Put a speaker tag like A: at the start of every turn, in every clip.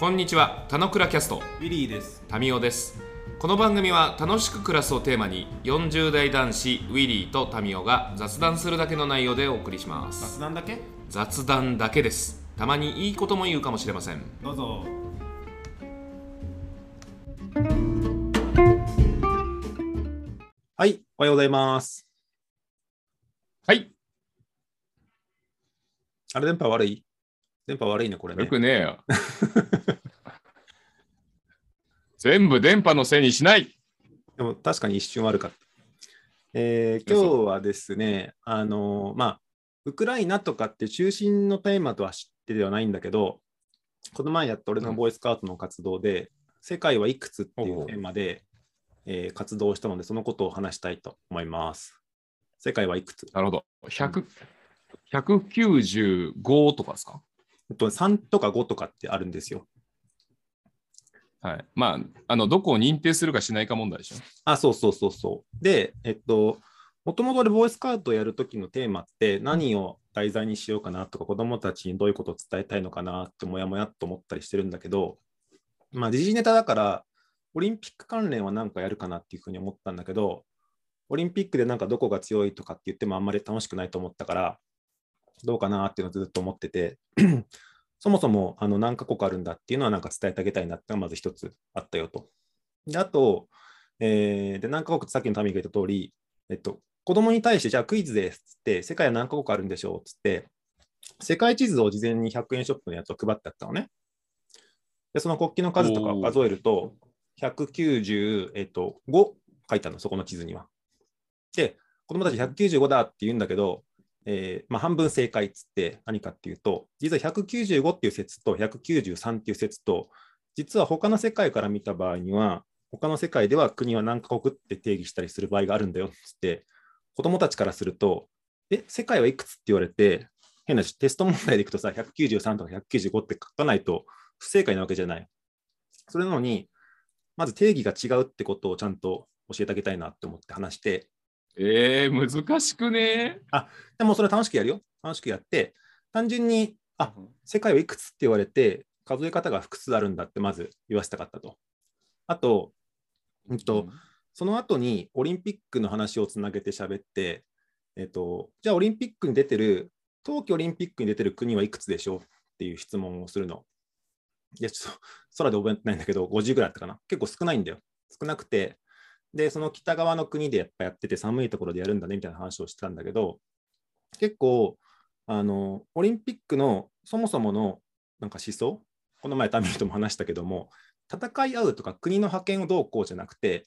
A: こんにちは、たのくらキャスト、
B: ウィリーです。
A: タミオです。この番組は楽しく暮らすをテーマに、40代男子ウィリーとタミオが雑談するだけの内容でお送りします。
B: 雑談だけ？
A: 雑談だけです。たまにいいことも言うかもしれません。
B: どうぞ。
C: はい、おはようございます。
A: はい、
C: あれ、電波悪い？電波悪いね、これね
A: よ。くねえよ。全部電波のせいにしない
C: でも確かに一瞬悪かった。えー今日はですね、あのーまあ、ウクライナとかって中心のテーマとは知ってではないんだけど、この前やった俺のボーイスカートの活動で、世界はいくつっていうテーマで、えー活動をしたので、そのことを話したいと思います。世界はいくつ？
A: なるほど。100 195とかですか？
C: えっと ?3 とか5とかってあるんですよ。
A: はい。まあ、あの、どこを認定するかしないか問題でしょ。
C: あ、そうそうそうそう。で、えっと、もともとでボイスカートをやるときのテーマって何を題材にしようかなとか、子供たちにどういうことを伝えたいのかなってもやもやっと思ったりしてるんだけど、まあ、時事ネタだから、オリンピック関連は何かやるかなっていうふうに思ったんだけど、オリンピックでなんかどこが強いとかって言ってもあんまり楽しくないと思ったから、どうかなっていうのをずっと思ってて、そもそもあの何カ国あるんだっていうのはなんか伝えてあげたいなっていうのがまず一つあったよと。で、あと、えーで、何カ国ってさっきのタミが言った通り、えっと、子供に対して、じゃあクイズですっつって、世界は何カ国あるんでしょうっつって、世界地図を事前に100円ショップのやつを配ってあったのね。で、その国旗の数とかを数えると、195、えっと、5書いてあるの、そこの地図には。で、子供たち195だって言うんだけど、えーまあ、半分正解っつって何かっていうと、実は195っていう説と193っていう説と、実は他の世界から見た場合には、他の世界では国は何カ国って定義したりする場合があるんだよっつって、子供たちからすると、え、世界はいくつって言われて、変なテスト問題でいくとさ、193とか195って書かないと不正解なわけじゃない。それなのに、まず定義が違うってことをちゃんと教えてあげたいなって思って話して、
A: えー、難しくね
C: でもそれ楽しくやるよ。楽しくやって、単純に、あ、世界はいくつって言われて、数え方が複数あるんだってまず言わせたかったと。あと、うんと、その後にオリンピックの話をつなげて喋って、えっと、じゃあオリンピックに出てる、冬季オリンピックに出てる国はいくつでしょうっていう質問をするの。いや、ちょっと空で覚えてないんだけど、50ぐらいあったかな。結構少ないんだよ。少なくて、で、その北側の国でやっぱやってて寒いところでやるんだねみたいな話をしてたんだけど、結構、あの、オリンピックのそもそものなんか思想、この前タミルとも話したけども、戦い合うとか国の覇権をどうこうじゃなくて、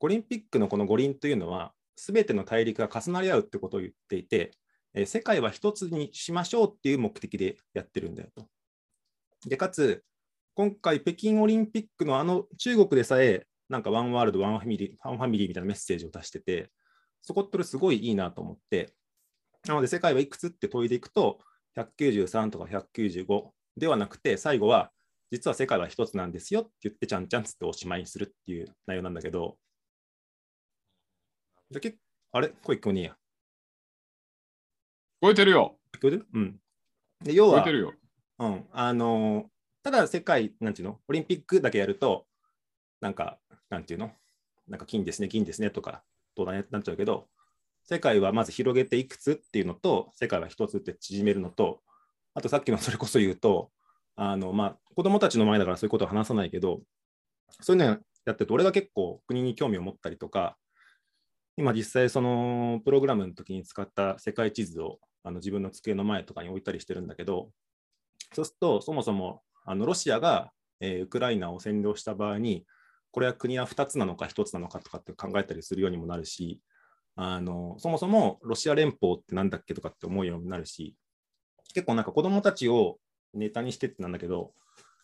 C: オリンピックのこの五輪というのは、すべての大陸が重なり合うってことを言っていて、え世界は一つにしましょうっていう目的でやってるんだよと。で、かつ、今回北京オリンピックのあの中国でさえ、なんか One World、One Family、One Family みたいなメッセージを出してて、そこってすごいいいなと思って、なので世界はいくつって問いでいくと、193とか195ではなくて、最後は、実は世界は一つなんですよって言って、ちゃんちゃんつっておしまいにするっていう内容なんだけど、でけあれ？声聞こえねえや。
A: 聞こえてるよ。
C: 聞こえてる？うん。で、要は
A: 聞こえて、るよ。
C: うん、あのーただ世界、なんていうの、オリンピックだけやると、なんか、なんていうの、なんか金ですね、銀ですねとか、どうだねってなっちゃうけど、世界はまず広げていくつっていうのと、世界は一つって縮めるのと、あとさっきの それこそ言うと、あのまあ、子供たちの前だからそういうことは話さないけど、そういうのやってると、俺が結構国に興味を持ったりとか、今実際そのプログラムの時に使った世界地図をあの自分の机の前とかに置いたりしてるんだけど、そうすると、そもそもあのロシアが、えーウクライナを占領した場合に、これは国は2つなのか1つなのかとかって考えたりするようにもなるし、あのそもそもロシア連邦ってなんだっけとかって思うようになるし、結構なんか子供たちをネタにしてってなんだけど、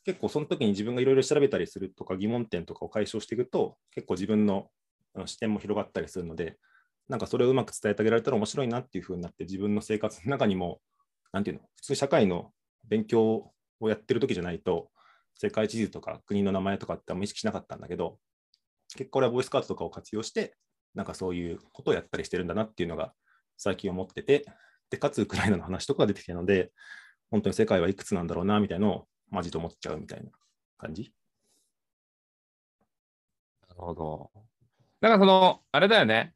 C: 結構その時に自分がいろいろ調べたりするとか疑問点とかを解消していくと、結構自分の視点も広がったりするので、なんかそれをうまく伝えてあげられたら面白いなっていう風になって、自分の生活の中にも、なんていうの、普通社会の勉強をやってる時じゃないと、世界地図とか国の名前とかってあんま意識しなかったんだけど、結構俺はボイスカードとかを活用して、なんかそういうことをやったりしてるんだなっていうのが最近思ってて、で、かつウクライナの話とかが出てきたので、本当に世界はいくつなんだろうなみたいなのをマジで思っちゃうみたいな感じ。
A: なるほど。だかその、あれだよね。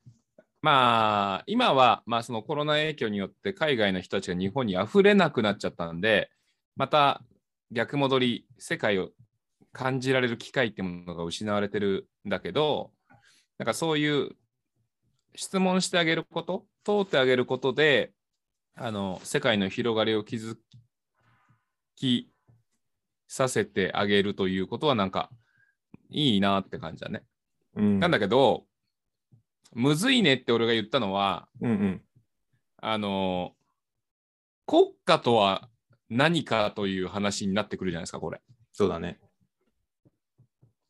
A: まあ、今は、まあ、そのコロナ影響によって海外の人たちが日本に溢れなくなっちゃったんで、また逆戻り、世界を感じられる機会ってものが失われてるんだけど、なんかそういう質問してあげること、問うてあげることで、あの世界の広がりを築きさせてあげるということは、なんかいいなって感じだね。
C: うん。
A: なんだけど、むずいねって俺が言ったのは、
C: うんうん。
A: あの、国家とは何かという話になってくるじゃないですか、これ。
C: そうだね。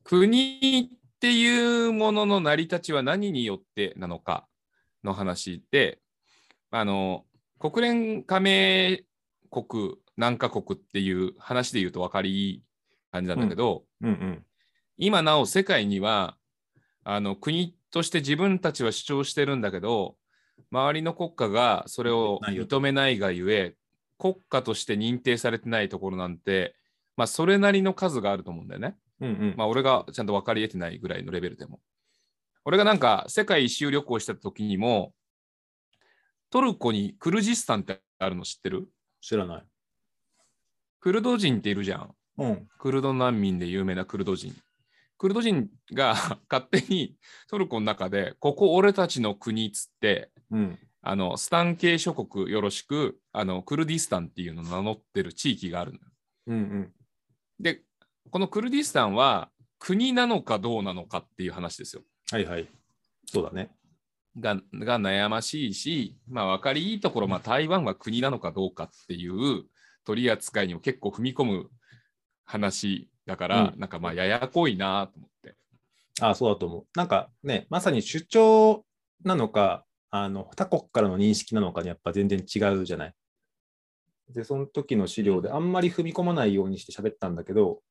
A: 国っていうものの成り立ちは何によってなのかの話で、あの、国連加盟国何カ国っていう話で言うと分かりいい感じなんだけど、
C: うんうん。
A: 今なお世界にはあの国として自分たちは主張してるんだけど周りの国家がそれを認めないがゆえ国家として認定されてないところなんて、まあ、それなりの数があると思うんだよね。
C: うんうん。
A: まあ、俺がちゃんと分かり得てないぐらいのレベルでも。俺がなんか世界一周旅行した時にもトルコにクルジスタンってあるの知ってる？
C: 知らない。
A: クルド人っているじゃん。
C: うん。
A: クルド難民で有名なクルド人。クルド人が勝手にトルコの中で、ここ俺たちの国っつって、
C: うん。
A: あのスタン系諸国よろしくあのクルディスタンっていうのを名乗ってる地域があるのよ。
C: うんうん。
A: で、このクルディスタンは国なのかどうなのかっていう話ですよ。
C: はいはい。そうだね。
A: がが悩ましいし、まあ分かりいいところ、まあ、台湾は国なのかどうかっていう取り扱いにも結構踏み込む話だから、
C: うん
A: なんかまあややこいなと思って。
C: ああ、そうだと思う。なんかね、まさに主張なのか、あの他国からの認識なのかにやっぱ全然違うじゃない。で、その時の資料であんまり踏み込まないようにして喋ったんだけど、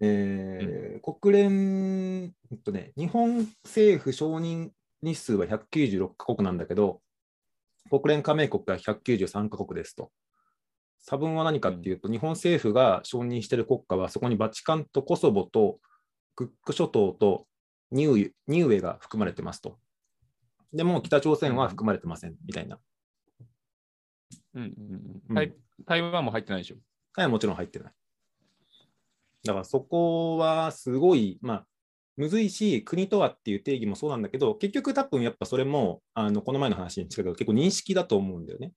C: えー国連、えっとね、日本政府承認日数は196カ国なんだけど、国連加盟国が193カ国ですと。差分は何かっていうと、日本政府が承認している国家は、そこにバチカンとコソボとクック諸島とニューニューエが含まれてますと。でも北朝鮮は含まれてませんみたいな。
A: うんうん
C: う
A: うんん台台湾も入ってないでしょ？
C: はい、もちろん入ってない。だからそこはすごい、まあ、むずいし、国とはっていう定義もそうなんだけど、結局多分やっぱそれも、あのこの前の話に近いけど、結構認識だと思うんだよね。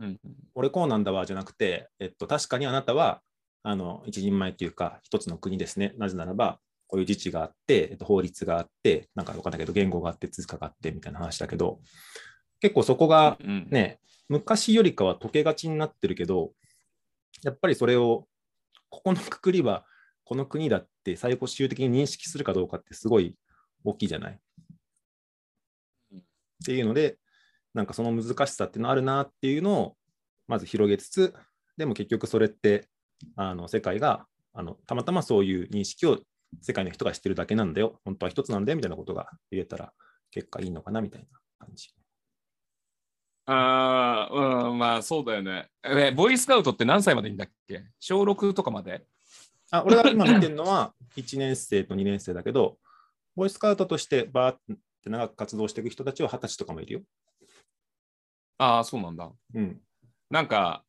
A: うんうん
C: 俺こうなんだわじゃなくて、えっと、確かにあなたはあの一人前というか、一つの国ですね。なぜならば、こういう自治があって、えっと、法律があって、なんか分かんないけど、言語があって、通貨があってみたいな話だけど、結構そこが
A: うん
C: ね、昔よりかは溶けがちになってるけど、やっぱりそれを、ここのくくりはこの国だって最後終的に認識するかどうかってすごい大きいじゃない？っていうので、なんかその難しさっていうのあるなっていうのをまず広げつつ、でも結局それってあの世界があのたまたまそういう認識を世界の人がしてるだけなんだよ、本当は一つなんだよみたいなことが言えたら結果いいのかなみたいな感じ。
A: ああ、うん、まあそうだよね。え、ボーイスカウトって何歳までいいんだっけ？小6とかまで？
C: あ俺が今見てるのは1年生と2年生だけど、ボーイスカウトとしてバーって長く活動していく人たちは20歳とかもいるよ。
A: ああ、そうなんだ。
C: うん。
A: なんか、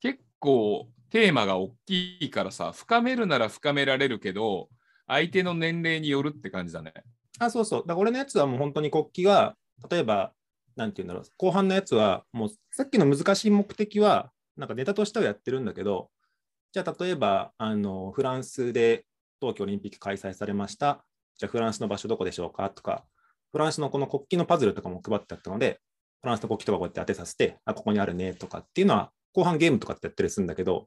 A: 結構テーマが大きいからさ、深めるなら深められるけど、相手の年齢によるって感じだね。
C: あ、そうそう。だから俺のやつはもう本当に国旗が、例えば、なんて言うんだろう、後半のやつは、もうさっきの難しい目的は、なんかネタとしてはやってるんだけど、じゃあ例えば、あのフランスで冬季オリンピック開催されました。じゃあフランスの場所どこでしょうか？とか、フランスのこの国旗のパズルとかも配ってあったので、フランスの国旗とかこうやって当てさせて、あ、ここにあるねとかっていうのは、後半ゲームとかってやったりするんだけど、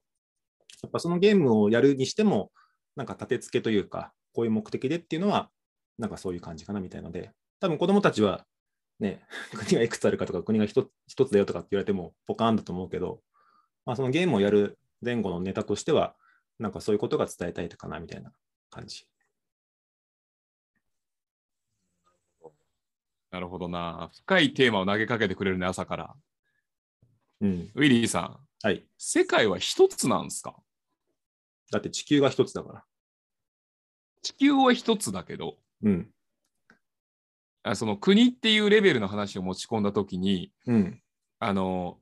C: やっぱそのゲームをやるにしても、なんか立て付けというか、こういう目的でっていうのは、なんかそういう感じかなみたいので、多分子供たちは、ね、国がいくつあるかとか、国が一つ一つだよとかって言われても、ポカーンだと思うけど、まあ、そのゲームをやる前後のネタとしては、なんかそういうことが伝えたいかなみたいな感じ。
A: なるほどな。深いテーマを投げかけてくれるね、朝から。
C: うん。
A: ウィリーさん、
C: はい。
A: 世界は一つなんですか？
C: だって地球が一つだから。
A: 地球は一つだけど、
C: うん。
A: あその国っていうレベルの話を持ち込んだときに、
C: うん。
A: あの、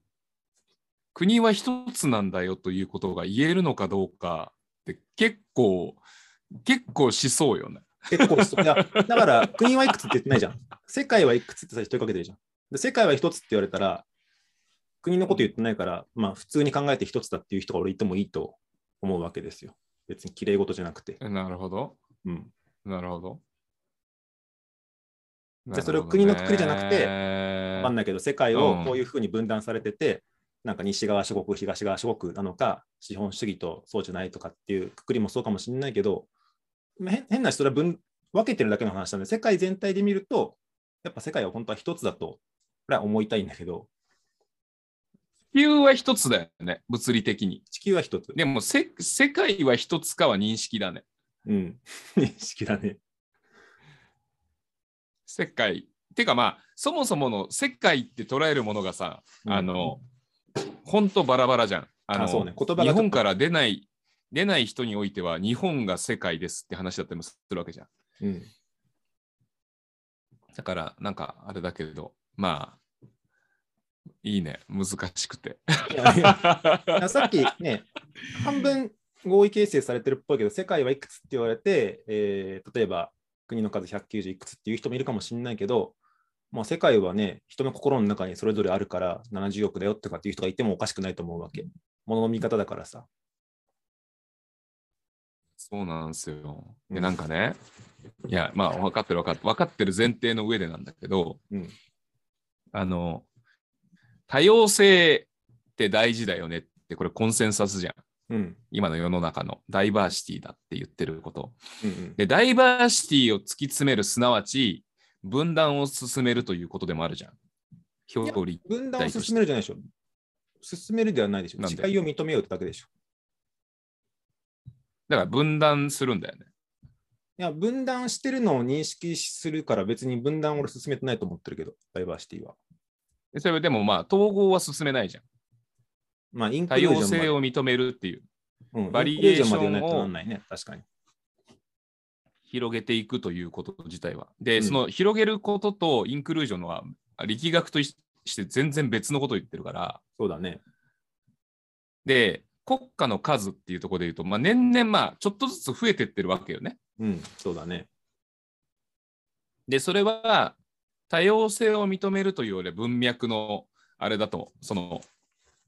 A: 国は一つなんだよということが言えるのかどうかって結構、結構しそうよね。
C: 結構そう、いや、だから国はいくつって言ってないじゃん。世界はいくつって最初問いかけてるじゃん。で世界は一つって言われたら、国のこと言ってないから、まあ普通に考えて一つだっていう人が俺いてもいいと思うわけですよ。別に綺麗事じゃなくて。
A: なるほど。
C: うん。
A: なるほど。
C: じゃあそれを国のくくりじゃなくて
A: て
C: わかんないけど、世界をこういうふうに分断されてて、なんか西側諸国、東側諸国なのか、資本主義とそうじゃないとかっていうくくりもそうかもしれないけど、まあ変変な人は分分けてるだけの話なんで、世界全体で見ると、やっぱ世界は本当は一つだと、俺は思いたいんだけど、
A: 地球は一つだよね、物理的に。
C: 地球は一つ。
A: でもせ、世界は一つかは認識だね。
C: うん。認識だね。
A: 世界。てかまあ、そもそもの世界って捉えるものがさ、
C: うん
A: あの、ほんとバラバラじゃん。あの
C: あそうね言葉
A: 日本から出ない、出ない人においては、日本が世界ですって話だったりもするわけじゃん。
C: うん。
A: だから、なんかあれだけど、まあ、いいね、難しくて。
C: いやいやさっきね、半分合意形成されてるっぽいけど、世界はいくつって言われて、えー例えば国の数190いくつっていう人もいるかもしれないけど、まあ、世界はね、人の心の中にそれぞれあるから70億だよとかっていう人がいてもおかしくないと思うわけ。ものの見方だからさ。
A: そうなんですよ。で、
C: うん
A: なんかね、いや、まあ、分かってる分かってる、分かってる前提の上でなんだけど、
C: うん。
A: あの、多様性って大事だよねって、これコンセンサスじゃん。
C: うん。
A: 今の世の中のダイバーシティだって言ってること。
C: うんうん。
A: で、ダイバーシティを突き詰める、すなわち分断を進めるということでもあるじゃん。表裏
C: 分断を進めるじゃないでしょ。進めるではないでしょ。違いを認めようってだけでしょ。
A: だから分断するんだよね。
C: いや、分断してるのを認識するから別に分断を俺進めてないと思ってるけど、ダイバーシティは。
A: でそれでもまあ、統合は進めないじゃん。
C: まあ、インク
A: 多
C: ルージョン
A: を認めるっていう、
C: うん
A: バリエーションを
C: インクルージョンまでやらないとなんないね、確かに。
A: 広げていくということ自体は。で、
C: うん
A: その広げることとインクルージョンは力学として全然別のことを言ってるから、
C: そうだね。
A: で、国家の数っていうところで言うと、まあ、年々まあちょっとずつ増えてってるわけよね。
C: うん、そうだね。
A: で、それは多様性を認めるというより文脈のあれだと、その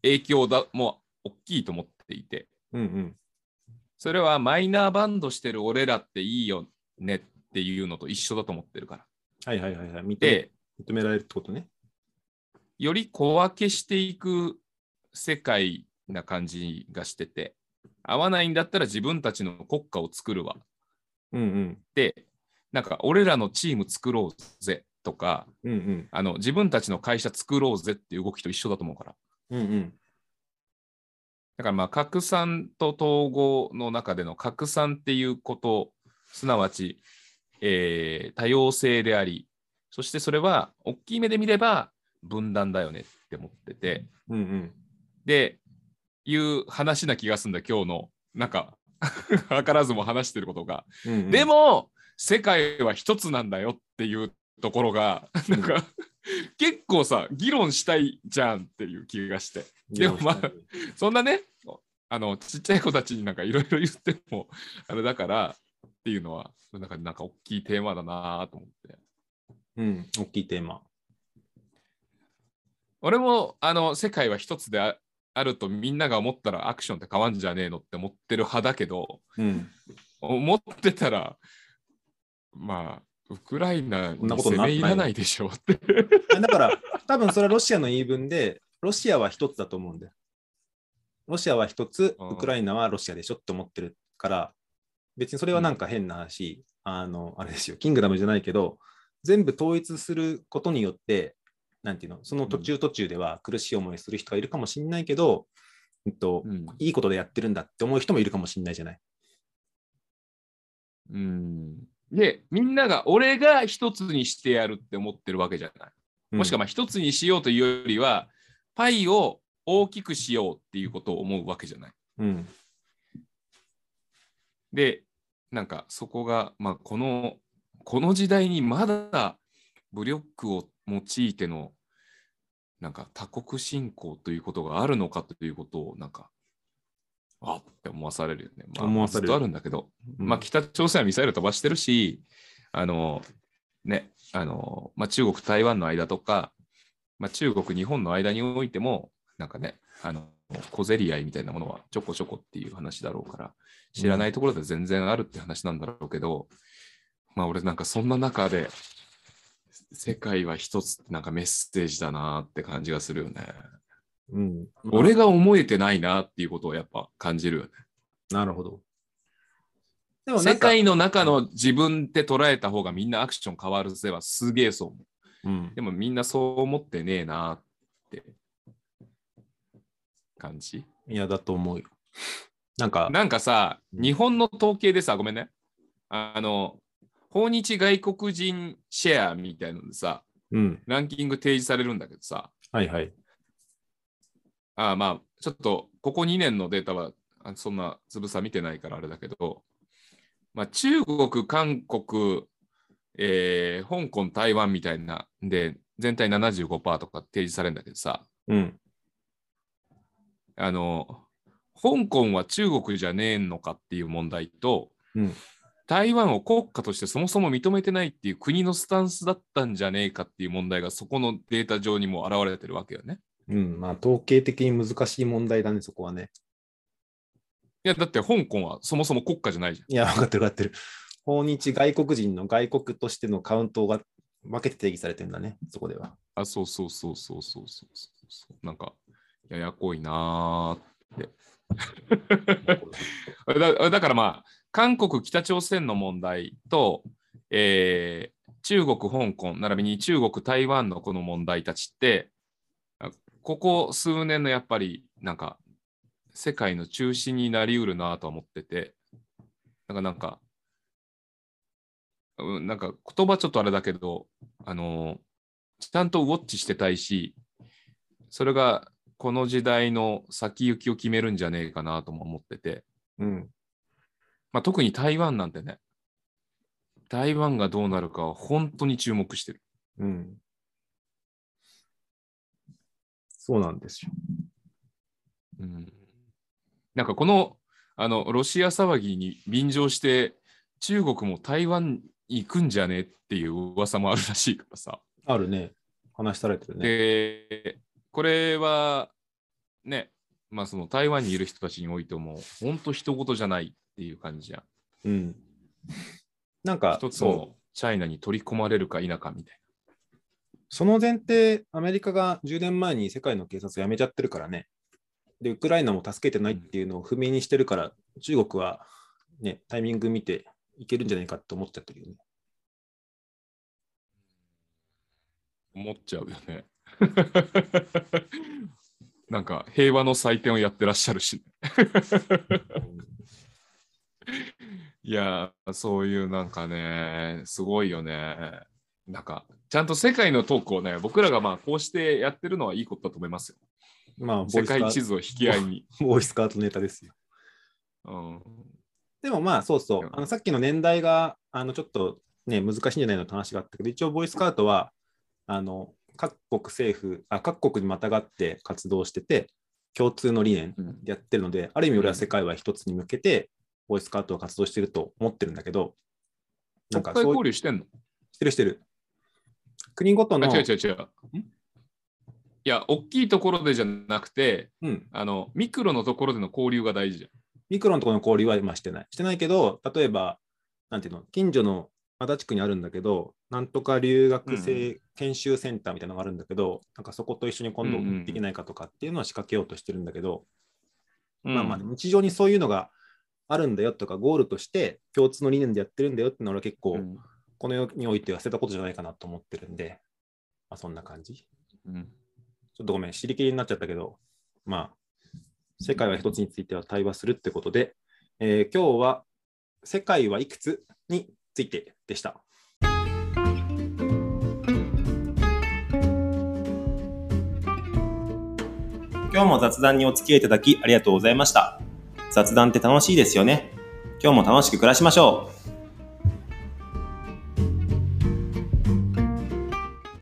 A: 影響だも大きいと思っていて、
C: うんうん。
A: それはマイナーバンドしてる俺らっていいよねっていうのと一緒だと思ってるから。
C: はいはいはいはい。認め
A: で、
C: 認められるってことね。
A: より小分けしていく世界な感じがしてて、合わないんだったら自分たちの国家を作るわ。
C: うんうん。
A: で、なんか俺らのチーム作ろうぜとか、
C: うんうん。
A: あの自分たちの会社作ろうぜっていう動きと一緒だと思うから。
C: うんうん。
A: だからまあ拡散と統合の中での拡散っていうこと、すなわち、えー多様性であり、そしてそれは大きい目で見れば分断だよねって思ってて、
C: うんうん。
A: で、いう話な気がするんだ、今日の、なんか、図らずも話してることが。
C: うんうん
A: で、も、世界は一つなんだよっていうところが、なんか、結構さ、議論したいじゃんっていう気がして。でもまあそんなね、あの、ちっちゃい子たちになんかいろいろ言っても、あれだからっていうのは、なんか、なんか大きいテーマだなと思って。
C: うん、大きいテーマ。
A: 俺も、あの、世界は一つでああるとみんなが思ったらアクションって変わんじゃねえのって思ってる派だけど、
C: うん。
A: 思ってたら、まあ、ウクライナに
C: ことな
A: 攻め入らないでしょうって。
C: だから、多分それはロシアの言い分で、ロシアは一つだと思うんだよ。ロシアは一つ、
A: うん。
C: ウクライナはロシアでしょって思ってるから、別にそれはなんか変な話、あの、あれですよ、キングダムじゃないけど、全部統一することによって、なんていうの、その途中途中では苦しい思いする人がいるかもしれないけど、うんと
A: うん。
C: いいことでやってるんだって思う人もいるかもしれないじゃない。
A: うんで、みんなが俺が一つにしてやるって思ってるわけじゃない。もしくはまあ一つにしようというよりは、パイを大きくしようっていうことを思うわけじゃない。
C: うん、
A: で、なんかそこが、まあ、この、この時代にまだ武力を用いての、なんか多国侵攻ということがあるのかということを、なんか、あって思わされるよね。まあ、
C: 思わされる
A: ずっとあるんだけど、
C: うん
A: まあ、北朝鮮はミサイル飛ばしてるし、あの、ね、あの、まあ、中国、台湾の間とか、まあ、中国、日本の間においても、なんかね、あの、小競り合いみたいなものはちょこちょこっていう話だろうから、知らないところで全然あるって話なんだろうけど、まあ俺なんかそんな中で、世界は一つってなんかメッセージだなって感じがするよね。
C: うん。
A: 俺が思えてないなっていうことをやっぱ感じるよね。
C: なるほど。でも
A: 世
C: か、
A: 界の中の自分って捉えた方がみんなアクション変わるぜはすげえそう思う。
C: うん
A: でもみんなそう思ってねえなって感じ？
C: いや、だと思うよ。なんか、
A: なんかさ、日本の統計でさ、ごめんね。あの、訪日外国人シェアみたいなのでさ、
C: うん。
A: ランキング提示されるんだけどさ、
C: はいはい。
A: ああまあ、ちょっとここ2年のデータはあそんなつぶさ見てないからあれだけど、まあ、中国、韓国、えー香港、台湾みたいな、で、全体75%とか提示されるんだけどさ、
C: うん。
A: あの、香港は中国じゃねえのかっていう問題と、
C: うん。
A: 台湾を国家としてそもそも認めてないっていう国のスタンスだったんじゃねえかっていう問題がそこのデータ上にも現れてるわけよね。
C: うん、まあ、統計的に難しい問題だね、そこはね。
A: いや、だって香港はそもそも国家じゃないじゃん。
C: いや、分かってる分かってる。訪日外国人の外国としてのカウントが分けて定義されてるんだね、そこでは。
A: あ、そうそうそうそうそうそうそうなんか、ややこいなーって。だだからまあ、韓国、北朝鮮の問題と、えー、中国、香港、並びに中国、台湾のこの問題たちって、ここ数年のやっぱり、なんか、世界の中心になりうるなと思ってて、なんか、なんか、うんなんか言葉ちょっとあれだけど、あのちゃんとウォッチしてたいし、それがこの時代の先行きを決めるんじゃねえかなとも思ってて、
C: うん。
A: まあ、特に台湾なんてね、台湾がどうなるかは本当に注目してる。
C: うん。そうなんですよ。
A: うん、なんかこのあのロシア騒ぎに便乗して、中国も台湾行くんじゃねっていう噂もあるらしいからさ。
C: あるね。話されてるね。
A: で、これはね、まあその台湾にいる人たちにおいても、本当人事じゃないっていう感じじゃん。
C: うん。なんか、
A: 一つのチャイナに取り込まれるか否かみたい
C: その前提、アメリカが10年前に世界の警察をやめちゃってるからね。で、ウクライナも助けてないっていうのを踏みにしてるから、中国はね、タイミング見ていけるんじゃないかって思っちゃってるよね。
A: な。思っちゃうよね。なんか平和の祭典をやってらっしゃるし、いやー、そういうなんかね、すごいよね。なんか、ちゃんと世界のトークをね、僕らがまあこうしてやってるのはいいことだと思いますよ。
C: まあ、ボ
A: 世界地図を引き合いに。
C: ボイスカートネタですよ。
A: うん、
C: でもまあ、そうそうう。
A: ん
C: あのさっきの年代が、あの、ちょっとね、難しいんじゃないのって話があったけど、一応、ボイスカートは、あの、各国政府、あ各国にまたがって活動してて、共通の理念
A: うん
C: でやってるので、ある意味俺は世界は一つに向けて、ボイスカートを活動してると思ってるんだけど、なんかそう
A: 交流してんの？
C: してるしてる。国ごと
A: あ
C: の、
A: 違う違う違う。いや、大きいところでじゃなくて、
C: うん、
A: あの、ミクロのところでの交流が大事じゃん。
C: ミクロのところの交流は今してない。してないけど、例えば、なんていうの、近所の足立区にあるんだけど、なんとか留学生研修センターみたいなのがあるんだけど、なんかそこと一緒に今度
A: うんうん
C: できないかとかっていうのは仕掛けようとしてるんだけど、
A: うん。
C: まあまあ、日常にそういうのがあるんだよとか、ゴールとして共通の理念でやってるんだよっていうのは結構、
A: うん
C: この世においては捨てたことじゃないかなと思ってるんで、まあそんな感じ。ち
A: うん
C: ょっとごめん、尻切りになっちゃったけど、まあ、世界は一つについては対話するってことで、えー今日は世界はいくつについてでした。今日も雑談にお付き合いいただきありがとうございました。雑談って楽しいですよね。今日も楽しく暮らしましょう